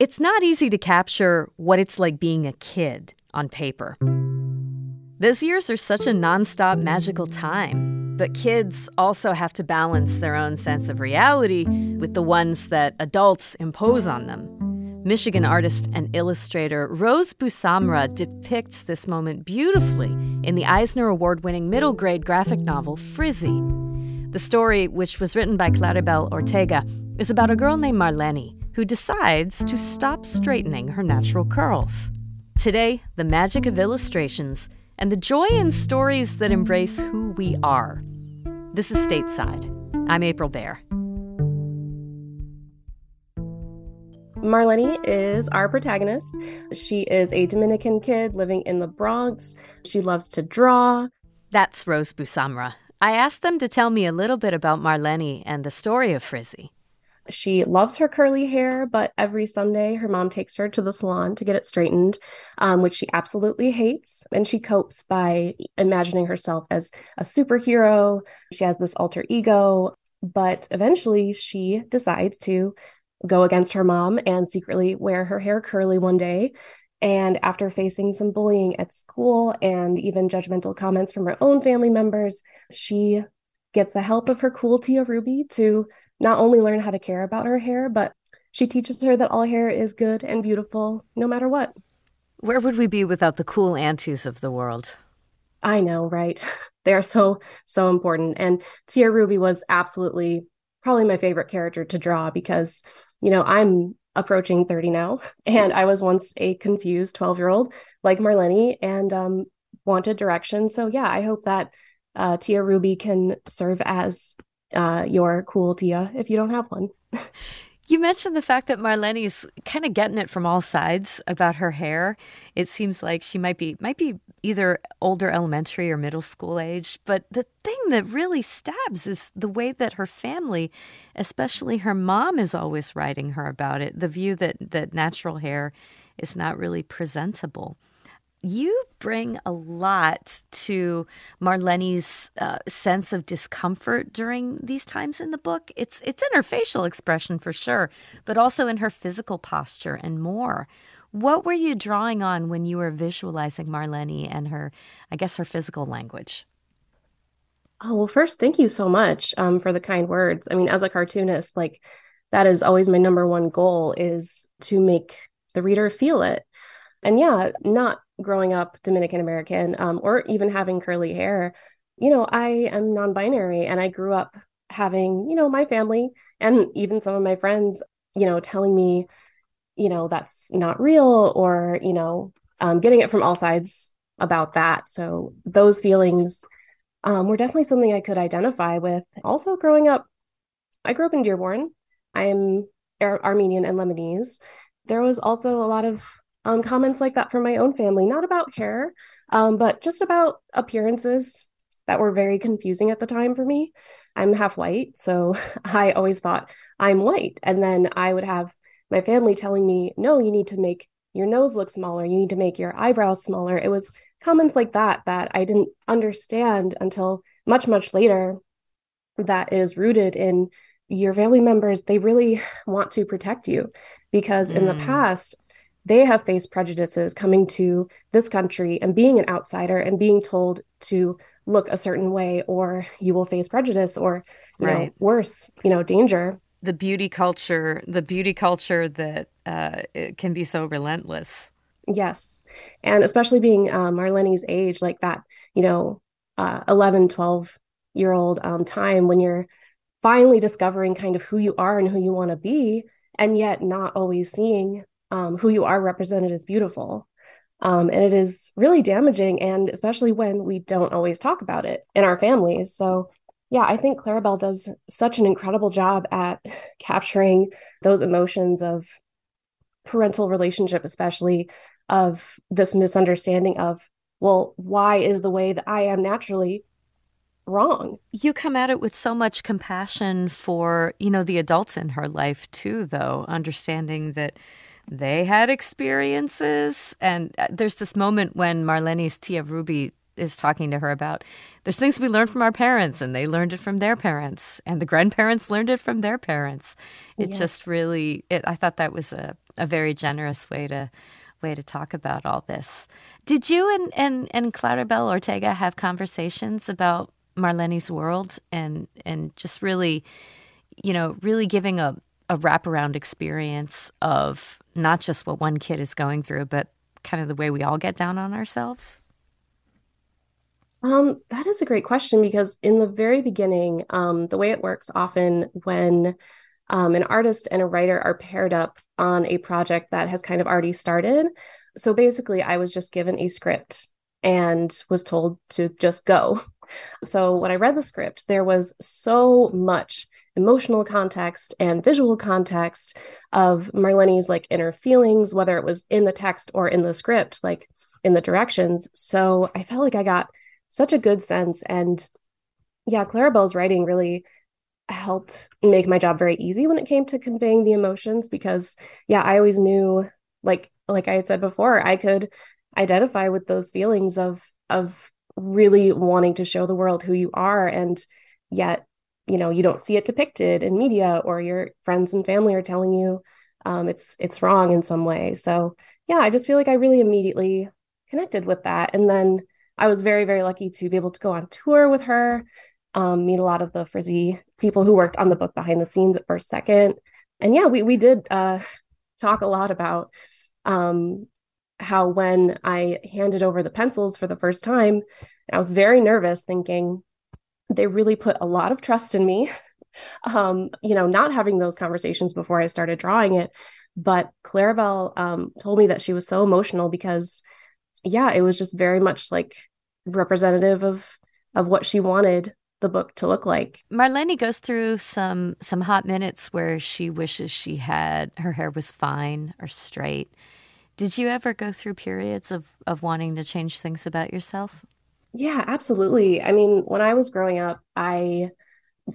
It's not easy to capture what it's like being a kid on paper. Those years are such a nonstop magical time, but kids also have to balance their own sense of reality with the ones that adults impose on them. Michigan artist and illustrator Rose Bousamra depicts this moment beautifully in the Eisner Award winning middle grade graphic novel Frizzy. The story, which was written by Claribel Ortega, is about a girl named Marlene who decides to stop straightening her natural curls. Today, the magic of illustrations and the joy in stories that embrace who we are. This is Stateside. I'm April Baer. Marlene is our protagonist. She is a Dominican kid living in the Bronx. She loves to draw. That's Rose Bousamra. I asked them to tell me a little bit about Marlene and the story of Frizzy. She loves her curly hair, but every Sunday her mom takes her to the salon to get it straightened, um, which she absolutely hates. And she copes by imagining herself as a superhero. She has this alter ego, but eventually she decides to go against her mom and secretly wear her hair curly one day. And after facing some bullying at school and even judgmental comments from her own family members, she gets the help of her cool Tia Ruby to not only learn how to care about her hair, but she teaches her that all hair is good and beautiful no matter what. Where would we be without the cool aunties of the world? I know, right? They are so, so important. And Tia Ruby was absolutely probably my favorite character to draw because, you know, I'm approaching 30 now, and I was once a confused 12 year old like Marlene and um, wanted direction. So, yeah, I hope that uh, Tia Ruby can serve as uh, your cool Tia if you don't have one. You mentioned the fact that Marlene's kind of getting it from all sides about her hair. It seems like she might be might be either older elementary or middle school age, but the thing that really stabs is the way that her family, especially her mom is always writing her about it, the view that that natural hair is not really presentable you bring a lot to Marlene's uh, sense of discomfort during these times in the book. It's it's in her facial expression for sure, but also in her physical posture and more. What were you drawing on when you were visualizing Marlene and her, I guess, her physical language? Oh well, first, thank you so much um, for the kind words. I mean, as a cartoonist, like that is always my number one goal is to make the reader feel it and yeah, not growing up Dominican American um, or even having curly hair, you know, I am non binary and I grew up having, you know, my family and even some of my friends, you know, telling me, you know, that's not real or, you know, um, getting it from all sides about that. So those feelings um, were definitely something I could identify with. Also, growing up, I grew up in Dearborn. I am Ar- Armenian and Lebanese. There was also a lot of um, comments like that from my own family, not about hair, um, but just about appearances that were very confusing at the time for me. I'm half white, so I always thought I'm white. And then I would have my family telling me, no, you need to make your nose look smaller, you need to make your eyebrows smaller. It was comments like that that I didn't understand until much, much later. That is rooted in your family members, they really want to protect you because mm. in the mm. past, they have faced prejudices coming to this country and being an outsider and being told to look a certain way or you will face prejudice or you right. know worse you know danger. The beauty culture the beauty culture that uh, can be so relentless. Yes. And especially being um, marlene's age like that you know uh, 11 12 year old um, time when you're finally discovering kind of who you are and who you want to be and yet not always seeing um, who you are represented as beautiful. Um, and it is really damaging, and especially when we don't always talk about it in our families. So, yeah, I think Claribel does such an incredible job at capturing those emotions of parental relationship, especially of this misunderstanding of, well, why is the way that I am naturally wrong? You come at it with so much compassion for, you know, the adults in her life too, though, understanding that they had experiences. And uh, there's this moment when Marlene's Tia Ruby is talking to her about there's things we learned from our parents and they learned it from their parents and the grandparents learned it from their parents it yes. just really it, i thought that was a a very generous way to way to talk about all this. Did you and and and Claribel Ortega have conversations about Marlene's world and and just really, you know, really giving a a wraparound experience of not just what one kid is going through, but kind of the way we all get down on ourselves? Um, that is a great question because in the very beginning, um, the way it works often when um, an artist and a writer are paired up on a project that has kind of already started. So basically, I was just given a script and was told to just go. So when I read the script, there was so much emotional context and visual context of Marlene's like inner feelings, whether it was in the text or in the script, like in the directions. So I felt like I got such a good sense. And yeah, Claribel's writing really helped make my job very easy when it came to conveying the emotions because yeah i always knew like like i had said before i could identify with those feelings of of really wanting to show the world who you are and yet you know you don't see it depicted in media or your friends and family are telling you um, it's it's wrong in some way. So yeah i just feel like i really immediately connected with that. And then i was very very lucky to be able to go on tour with her um, meet a lot of the frizzy people who worked on the book behind the scenes at first second. And yeah we we did uh, talk a lot about um, how when i handed over the pencils for the first time i was very nervous thinking they really put a lot of trust in me um, you know not having those conversations before i started drawing it but claribel um, told me that she was so emotional because yeah it was just very much like representative of of what she wanted the book to look like. Marlene goes through some some hot minutes where she wishes she had her hair was fine or straight. Did you ever go through periods of of wanting to change things about yourself? Yeah, absolutely. I mean, when I was growing up, I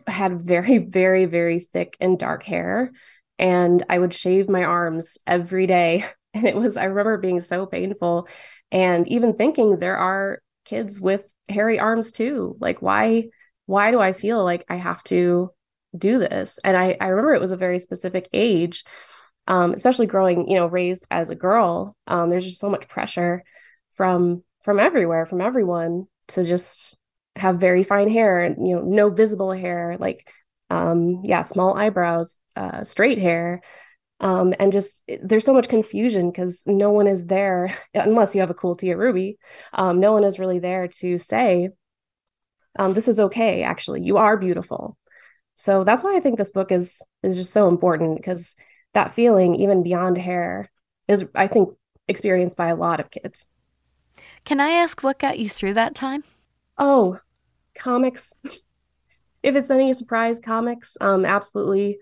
had very very very thick and dark hair and I would shave my arms every day and it was I remember being so painful and even thinking there are kids with hairy arms too. Like why why do I feel like I have to do this? And I, I remember it was a very specific age, um, especially growing, you know, raised as a girl. Um, there's just so much pressure from from everywhere, from everyone to just have very fine hair you know, no visible hair, like um, yeah, small eyebrows, uh, straight hair. Um, and just there's so much confusion because no one is there unless you have a cool Tia Ruby. Um, no one is really there to say, um, this is okay actually you are beautiful so that's why i think this book is is just so important because that feeling even beyond hair is i think experienced by a lot of kids. Can i ask what got you through that time? Oh comics. If it's any surprise comics um absolutely.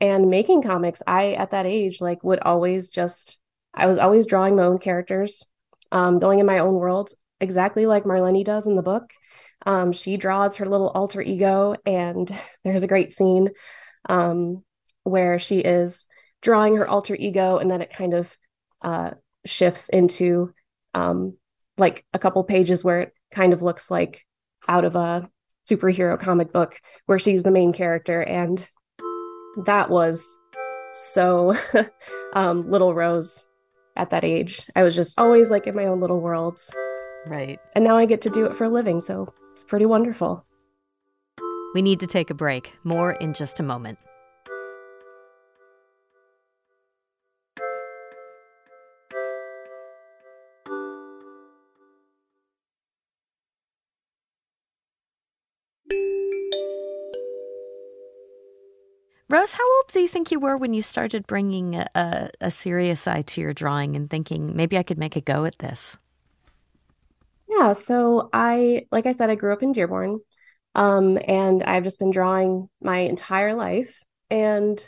And making comics i at that age like would always just i was always drawing my own characters um going in my own world exactly like marlene does in the book. Um, she draws her little alter ego, and there's a great scene um, where she is drawing her alter ego, and then it kind of uh, shifts into um, like a couple pages where it kind of looks like out of a superhero comic book where she's the main character. And that was so um, Little Rose at that age. I was just always like in my own little worlds. Right. And now I get to do it for a living. So it's pretty wonderful. We need to take a break. More in just a moment. Rose, how old do you think you were when you started bringing a, a, serious eye to your drawing and thinking maybe I could make a go at this? Yeah, so I, like I said, I grew up in Dearborn, um, and I've just been drawing my entire life. And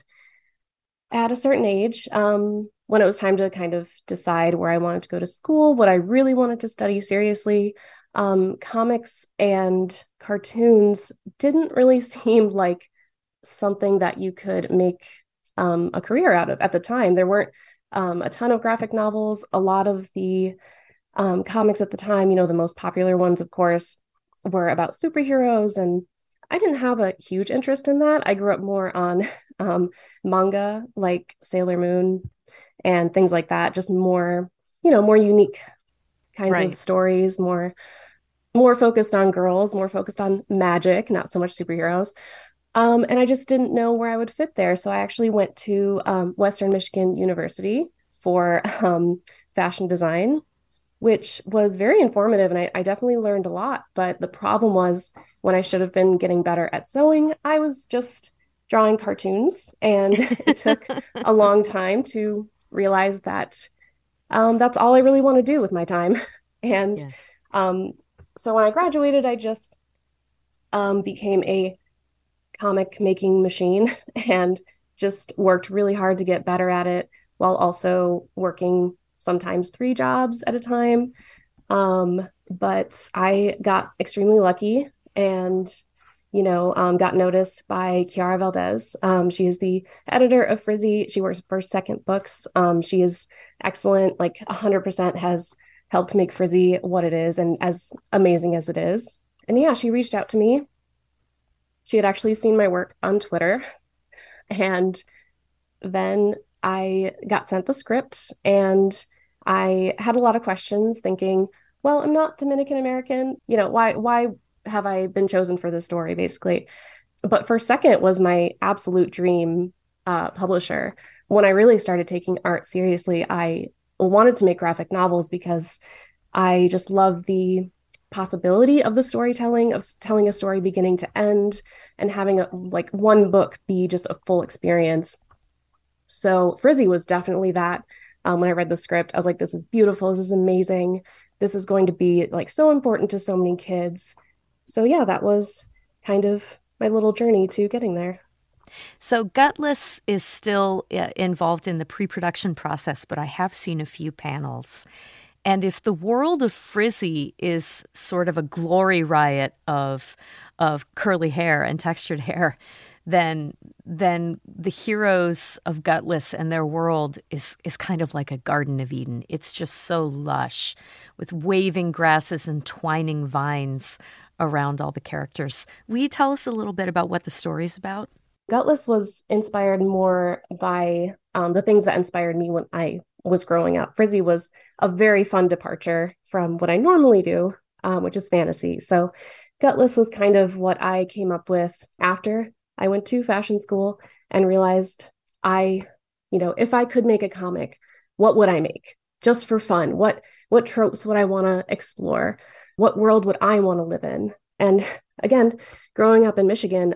at a certain age, um, when it was time to kind of decide where I wanted to go to school, what I really wanted to study seriously, um, comics and cartoons didn't really seem like something that you could make um, a career out of at the time. There weren't um, a ton of graphic novels. A lot of the um, comics at the time, you know, the most popular ones, of course, were about superheroes. And I didn't have a huge interest in that. I grew up more on um, manga like Sailor Moon, and things like that. Just more, you know, more unique kinds right. of stories, more more focused on girls, more focused on magic, not so much superheroes. Um, and I just didn't know where I would fit there. So I actually went to um, Western Michigan University for um, fashion design, which was very informative. And I, I definitely learned a lot. But the problem was when I should have been getting better at sewing, I was just drawing cartoons. And it took a long time to realize that um, that's all I really want to do with my time. And yeah. um, so when I graduated, I just um, became a comic making machine and just worked really hard to get better at it while also working sometimes three jobs at a time. Um, but I got extremely lucky and, you know, um, got noticed by Kiara Valdez. Um, she is the editor of Frizzy. She works for Second Books. Um, she is excellent, like 100% has helped make Frizzy what it is and as amazing as it is. And yeah, she reached out to me. She had actually seen my work on Twitter. And then I got sent the script and I had a lot of questions thinking, well, I'm not Dominican American. You know, why why have I been chosen for this story basically? But First Second was my absolute dream uh, publisher. When I really started taking art seriously, I wanted to make graphic novels because I just love the possibility of the storytelling of telling a story beginning to end and having a like one book be just a full experience. So Frizzy was definitely that. Um, when I read the script, I was like, this is beautiful. This is amazing. This is going to be like so important to so many kids. So yeah, that was kind of my little journey to getting there. So Gutless is still uh, involved in the pre-production process, but I have seen a few panels. And if the world of Frizzy is sort of a glory riot of of curly hair and textured hair, then then the heroes of Gutless and their world is is kind of like a Garden of Eden. It's just so lush, with waving grasses and twining vines around all the characters. Will you tell us a little bit about what the story is about? Gutless was inspired more by um, the things that inspired me when I was growing up. Frizzy was a very fun departure from what I normally do, um, which is fantasy. So Gutless was kind of what I came up with after I went to fashion school and realized I, you know, if I could make a comic, what would I make? Just for fun. What what tropes would I want to explore? What world would I want to live in? And again, growing up in Michigan,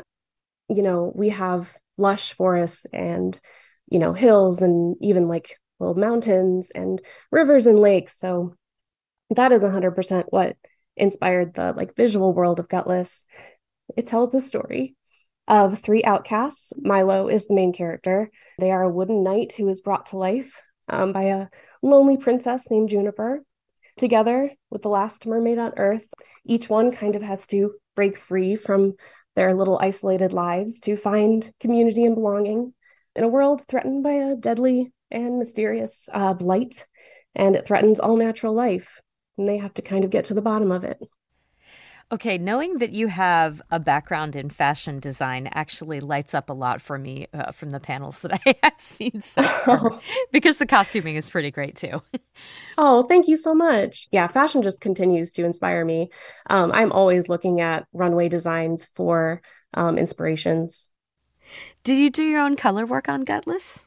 you know, we have lush forests and, you know, hills and even like mountains and rivers and lakes. So that is 100% what inspired the like visual world of Gutless. It tells the story of three outcasts. Milo is the main character. They are a wooden knight who is brought to life um, by a lonely princess named Juniper. Together with the last mermaid on Earth, each one kind of has to break free from their little isolated lives to find community and belonging in a world threatened by a deadly and mysterious uh, blight, and it threatens all natural life. And they have to kind of get to the bottom of it. Okay, knowing that you have a background in fashion design actually lights up a lot for me uh, from the panels that I have seen so far, because the costuming is pretty great too. oh, thank you so much. Yeah, fashion just continues to inspire me. Um, I'm always looking at runway designs for um, inspirations. Did you do your own color work on Gutless?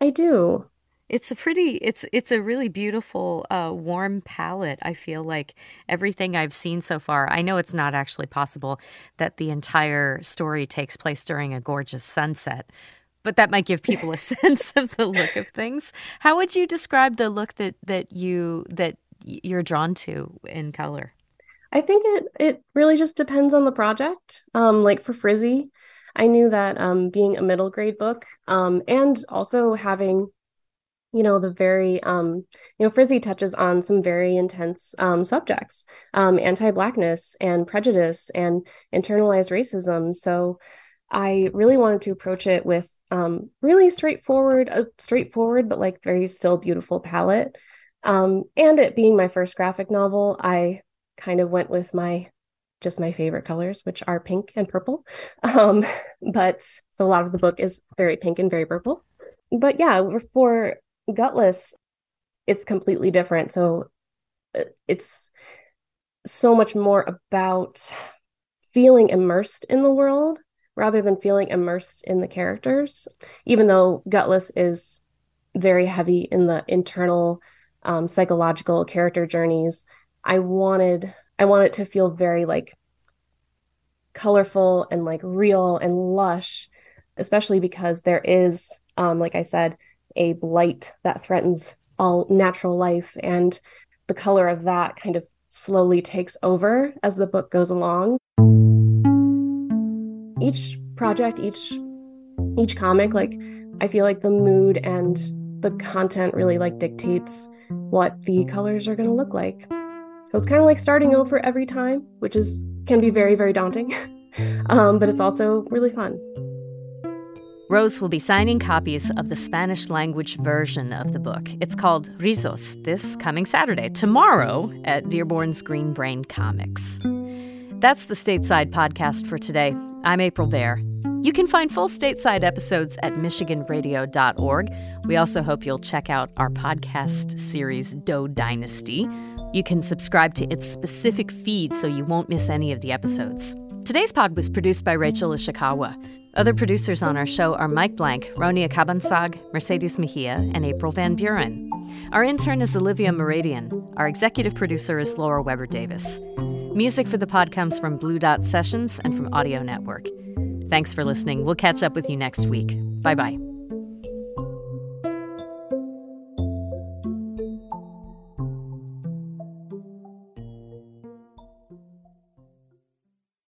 I do. It's a pretty it's it's a really beautiful uh, warm palette i feel like everything i've seen so far. I know it's not actually possible that the entire story takes place during a gorgeous sunset but that might give people a sense of the look of things. How would you describe the look that that you that you're drawn to in color? I think it it really just depends on the project. Um like for frizzy i knew that um being a middle grade book um and also having you know the very um you know frizzy touches on some very intense um subjects um anti-blackness and prejudice and internalized racism. So i really wanted to approach it with um really straightforward a straightforward but like very still beautiful palette. And it being my first graphic novel i kind of went with my just my favorite colors which are pink and purple um but so a lot of the book is very pink and very purple but yeah, for Gutless, it's completely different. So uh, it's so much more about feeling immersed in the world rather than feeling immersed in the characters, even though Gutless is very heavy in the internal um, psychological character journeys. I wanted I want it to feel very like colorful and like real and lush, especially because there is, um, like I said, a blight that threatens all natural life, and the color of that kind of slowly takes over as the book goes along. Each project, each each comic, like I feel like the mood and the content really like dictates what the colors are going to look like. So it's kind of like starting over every time, which is can be very very daunting, um, but it's also really fun. Rose will be signing copies of the Spanish language version of the book. It's called Rizos this coming Saturday, tomorrow at Dearborn's Green Brain Comics. That's the Stateside podcast for today. I'm April Baer. You can find full stateside episodes at MichiganRadio.org. We also hope you'll check out our podcast series, Doe Dynasty. You can subscribe to its specific feed so you won't miss any of the episodes. Today's pod was produced by Rachel Ishikawa. Other producers on our show are Mike Blank, Ronia Cabansag, Mercedes Mejia, and April Van Buren. Our intern is Olivia Meradian. Our executive producer is Laura Weber Davis. Music for the pod comes from Blue Dot Sessions and from Audio Network. Thanks for listening. We'll catch up with you next week. Bye bye.